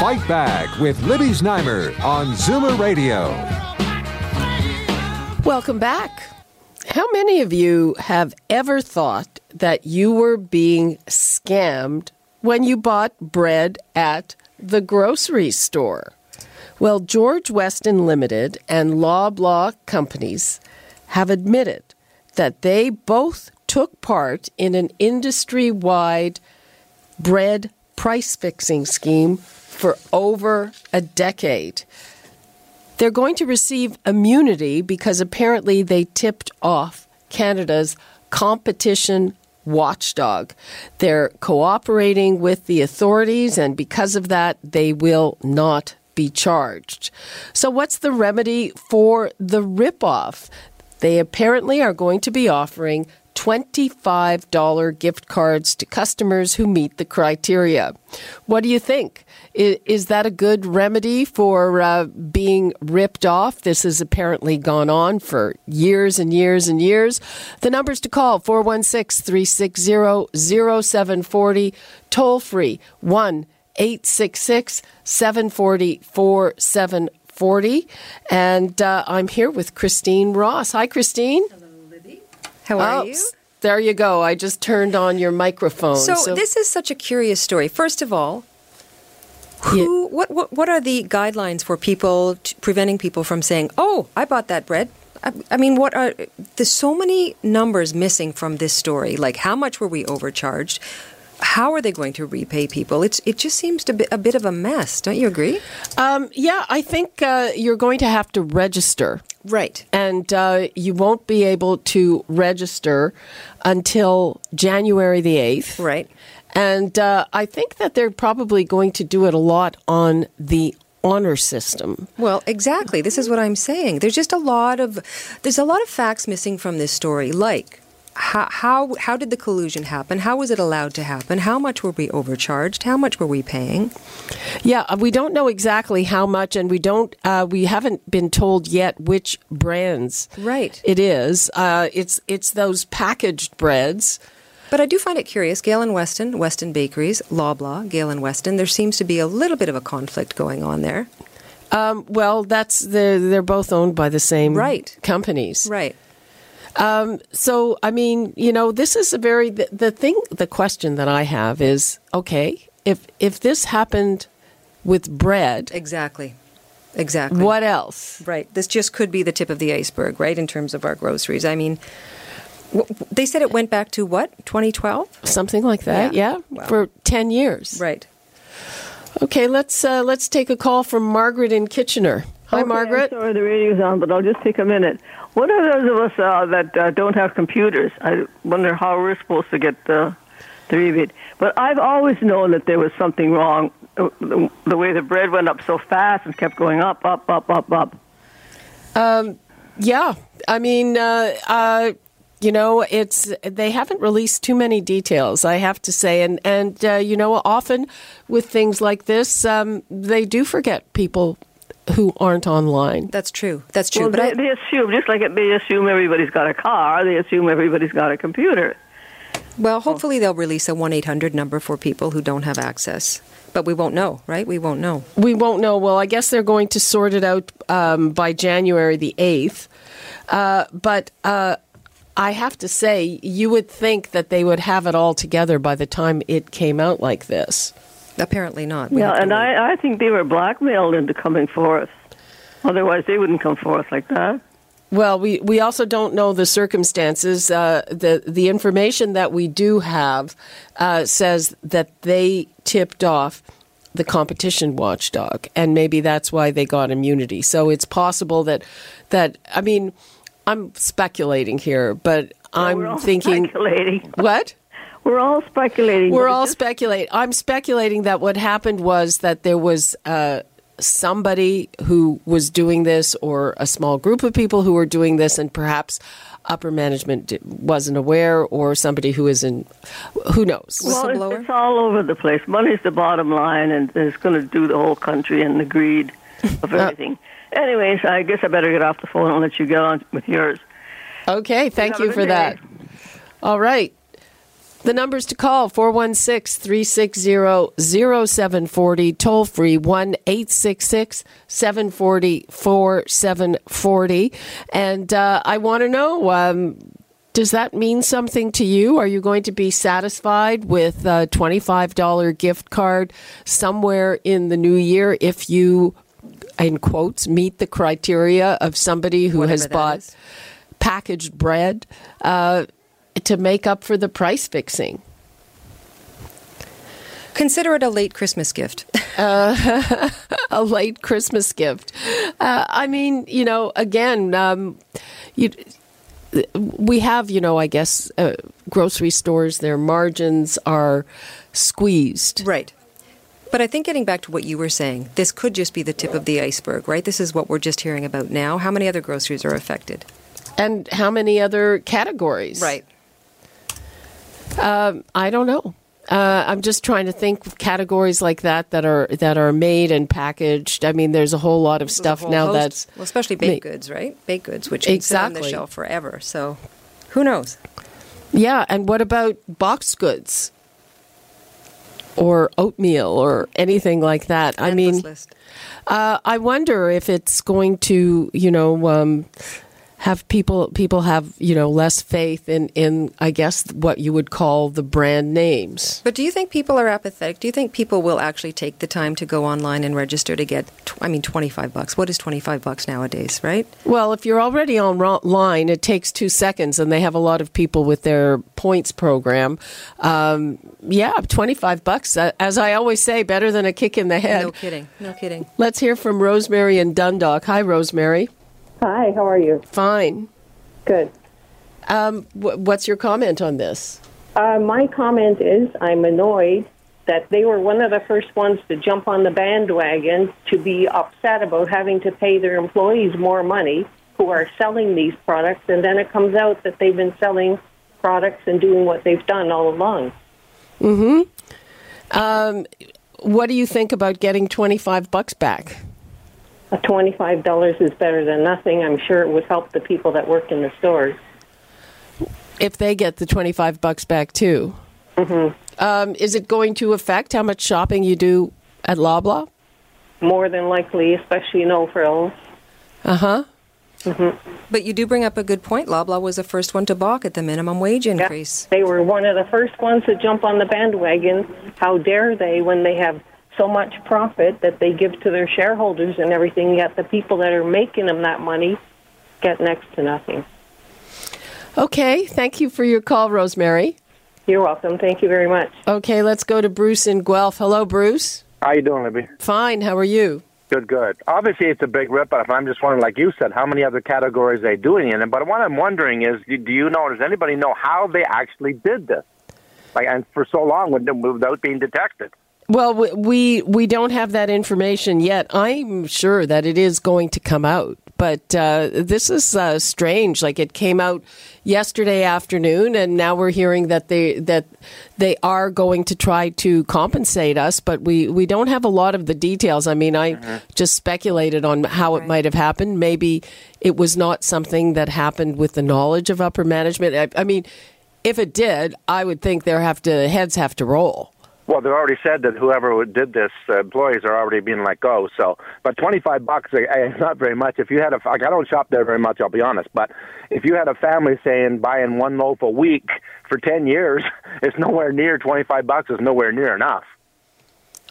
Fight Back with Libby Znaimer on Zoomer Radio. Welcome back. How many of you have ever thought that you were being scammed when you bought bread at the grocery store? Well, George Weston Limited and Loblaw Companies have admitted that they both took part in an industry wide bread price fixing scheme for over a decade. They're going to receive immunity because apparently they tipped off Canada's competition watchdog. They're cooperating with the authorities, and because of that, they will not be charged. So, what's the remedy for the ripoff? They apparently are going to be offering $25 gift cards to customers who meet the criteria. What do you think? Is, that a good remedy for uh, being ripped off? This has apparently gone on for years and years and years. The numbers to call 416 360 0740, toll free 1 866 740 4740. And uh, I'm here with Christine Ross. Hi, Christine. How are Oh, you? There you go. I just turned on your microphone. So, this is such a curious story. First of all, who, what, what, what are the guidelines for people t- preventing people from saying, "Oh, I bought that bread"? I, I mean, what are there's so many numbers missing from this story? Like, how much were we overcharged? How are they going to repay people? It's it just seems to be a bit of a mess. Don't you agree? um, yeah, I think uh, you're going to have to register. Right. And uh, you won't be able to register until January the 8th. Right. And uh, I think that they're probably going to do it a lot on the honor system. Well, exactly. This is what I'm saying. There's just a lot of there's a lot of facts missing from this story. Like how how how did the collusion happen? How was it allowed to happen? How much were we overcharged? How much were we paying? Yeah, uh, we don't know exactly how much, and we don't. Uh, we haven't been told yet which brands. Right. It is. Uh, it's it's those packaged breads. But I do find it curious. Gale and Weston, Weston Bakeries, Loblaw, Gale and Weston. There seems to be a little bit of a conflict going on there. Um, well, that's they're they're both owned by the same Right. companies. Right. So, I mean, you know, this is a very the, the thing. The question that I have is, okay, if if this happened with bread, Exactly. Exactly. what else? Right. This just could be the tip of the iceberg, right, in terms of our groceries. I mean, w- they said it went back to what? 2012? Something like that, yeah, Yeah. Wow. for ten years. Right. Okay, let's uh, let's take a call from Margaret in Kitchener. Hi, Okay, Margaret. I'm sorry, the radio's on, but I'll just take a minute. What are those of us uh, that uh, don't have computers? I wonder how we're supposed to get the, the rebate. But I've always known that there was something wrong. uh, The, way the bread went up so fast and kept going up, up, up, up, up. Yeah, I mean, uh, uh, you know, it's they haven't released too many details, I have to say, and and uh, you know, often with things like this, um, they do forget people who aren't online. That's true. That's true. Well, but they, I, they assume, just like they assume everybody's got a car, they assume everybody's got a computer. well, hopefully they'll release a 1 800 number for people who don't have access. But we won't know, right? We won't know. We won't know. Well, I guess they're going to sort it out um, by January the eighth, uh, but. Uh, I have to say, you would think that they would have it all together by the time it came out like this. Apparently not. We Yeah, and. I, I think they were blackmailed into coming forth. Otherwise, they wouldn't come forth like that. Well, we, we also don't know the circumstances. Uh, the the information that we do have uh, says that they tipped off the competition watchdog, and maybe that's why they got immunity. So it's possible that that I mean, I'm speculating here, we're all I'm thinking speculating. what? We're all speculating. We're all it's just- speculate. I'm speculating that what happened was that there was uh, somebody who was doing this, or a small group of people who were doing this, and perhaps upper management di- wasn't aware, or somebody who is in. Who knows? Well, it's, it's all over the place. Money's the bottom line, and it's going to do the whole country and the greed of everything. Anyways, I guess I better get off the phone and let you get on with yours. Okay, thank you for day. that. All right. The numbers to call 416 360 0740, toll free 1 866 740 4740. And uh, I want to know um, does that mean something to you? Are you going to be satisfied with a $25 gift card somewhere in the new year if you, in quotes, meet the criteria of somebody who Whatever has bought is. packaged bread uh, to make up for the price fixing. Consider it a late Christmas gift. a late Christmas gift. Uh, I mean, you know, again, um, you, we have, you know, I guess uh, grocery stores, their margins are squeezed. Right. But I think getting back to what you were saying, this could just be the tip of the iceberg, right? This is what we're just hearing about now. How many other groceries are affected? And how many other categories? I don't know. Uh, I'm just trying to think of categories like that that are that are made and packaged. I mean, there's a whole lot of stuff now host- that's well, especially ma- baked goods, right? Baked goods, which sit on the shelf forever. So, who knows? Yeah, and what about boxed goods? Or oatmeal or anything like that. I mean, list. uh, I wonder if it's going to, you know, um, have people people have you know less faith in in I guess what you would call the brand names. But do you think people are apathetic? Do you think people will actually take the time to go online and register to get? Tw- I mean, twenty-five bucks. What is twenty-five bucks nowadays, right? Well, if you're already online, it takes two seconds, and they have a lot of people with their points program. Um, yeah, twenty five bucks. Uh, As I always say, better than a kick in the head. No kidding. No kidding. Let's hear from Rosemary and Dundalk. Hi, Rosemary. Hi, how are you? Fine. Good. Um, wh- what's your comment on this? Uh, my comment is I'm annoyed that they were one of the first ones to jump on the bandwagon to be upset about having to pay their employees more money who are selling these products, and then it comes out that they've been selling products and doing what they've done all along. Hmm. What do you think about getting twenty five bucks back? Uh, Twenty-five dollars is better than nothing. I'm sure it would help the people that work in the stores. If they get the twenty five bucks back too, mm-hmm. um, is it going to affect how much shopping you do at Loblaw? More than likely, especially no frills. Uh huh. But you do bring up a good point. Loblaw was the first one to balk at the minimum wage Yeah, increase. They were one of the first ones to jump on the bandwagon. How dare they when they have so much profit that they give to their shareholders and everything, yet the people that are making them that money get next to nothing. Okay. Thank you for your call, Rosemary. You're welcome. Thank you very much. Okay, let's go to Bruce in Guelph. Hello, Bruce. How you doing, Libby? Fine. How are you? Good, good. Obviously, it's a big rip-off. I'm just wondering, like you said, how many other categories they doing in it. But what I'm wondering is, do you know? Does anybody know how they actually did this? Like, and for so long with- without being detected. Well, we- we don't have that information yet. I'm sure that it is going to come out, but uh, this is uh, strange. Like it came out yesterday afternoon, and now we're hearing that they that they are going to try to compensate us, but we we don't have a lot of the details. I mean, I just speculated on how it might have happened. Maybe it was not something that happened with the knowledge of upper management. I, I mean, if it did, I would think there have to heads have to roll. Well, they've already said that whoever did this, uh, employees are already being let go. So, but twenty-five bucks is not very much. If you had a, like, I don't shop there very much. I'll be honest. But if you had a family saying buying one loaf a week for ten years, it's nowhere near twenty-five bucks. Is nowhere near enough.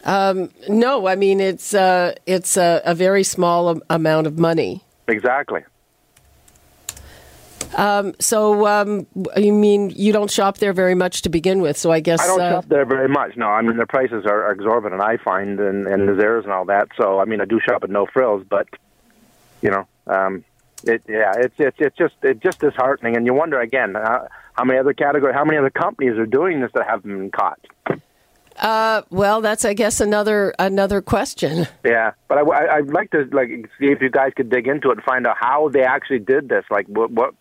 Um, No, I mean it's uh, it's a, a very small amount of money. Exactly. So um, you mean you don't shop there very much to begin with? So I guess I don't uh, shop there very much. No, I mean the prices are exorbitant. I find and and the Zehrs and all that. So I mean I do shop at No Frills, but you know, um, It, yeah, it's it's it's just it's just disheartening, and you wonder again uh, how many other category, how many other companies are doing this that haven't been caught. Uh, well, that's I guess another another question. Yeah, but I, I, I'd like to like see if you guys could dig into it and find out how they actually did this. Like, what what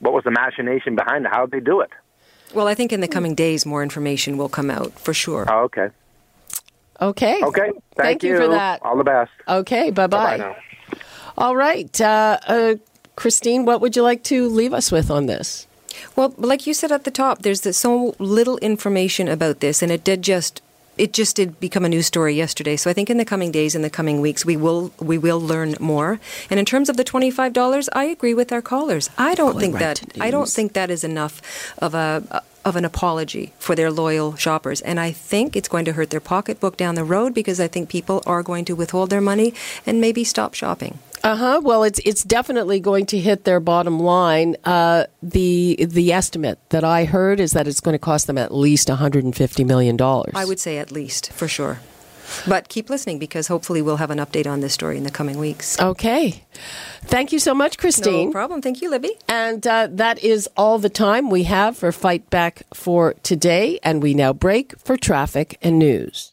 what was the machination behind it? How did they do it? Well, I think in the coming days, more information will come out for sure. Oh, okay. Okay. Okay. Thank, Thank you for that. All the best. Okay. Bye Bye bye. All right, uh, uh, Christine, what would you like to leave us with on this? Well, like you said at the top, there's the, so little information about this, and it did just it just did become a news story yesterday. So I think in the coming days, in the coming weeks, we will we will learn more. And in terms of the twenty five dollars, I agree with our callers. I don't think right that I don't think that is enough of a of an apology for their loyal shoppers. And I think it's going to hurt their pocketbook down the road because I think people are going to withhold their money and maybe stop shopping. Uh huh. Well, it's it's definitely going to hit their bottom line. Uh, the the estimate that I heard is that it's going to cost them at least 150 million dollars. I would say at least, for sure. But keep listening because hopefully we'll have an update on this story in the coming weeks. Okay. Thank you so much, Christine. No problem. Thank you, Libby. And uh, that is all the time we have for Fight Back for today. And we now break for traffic and news.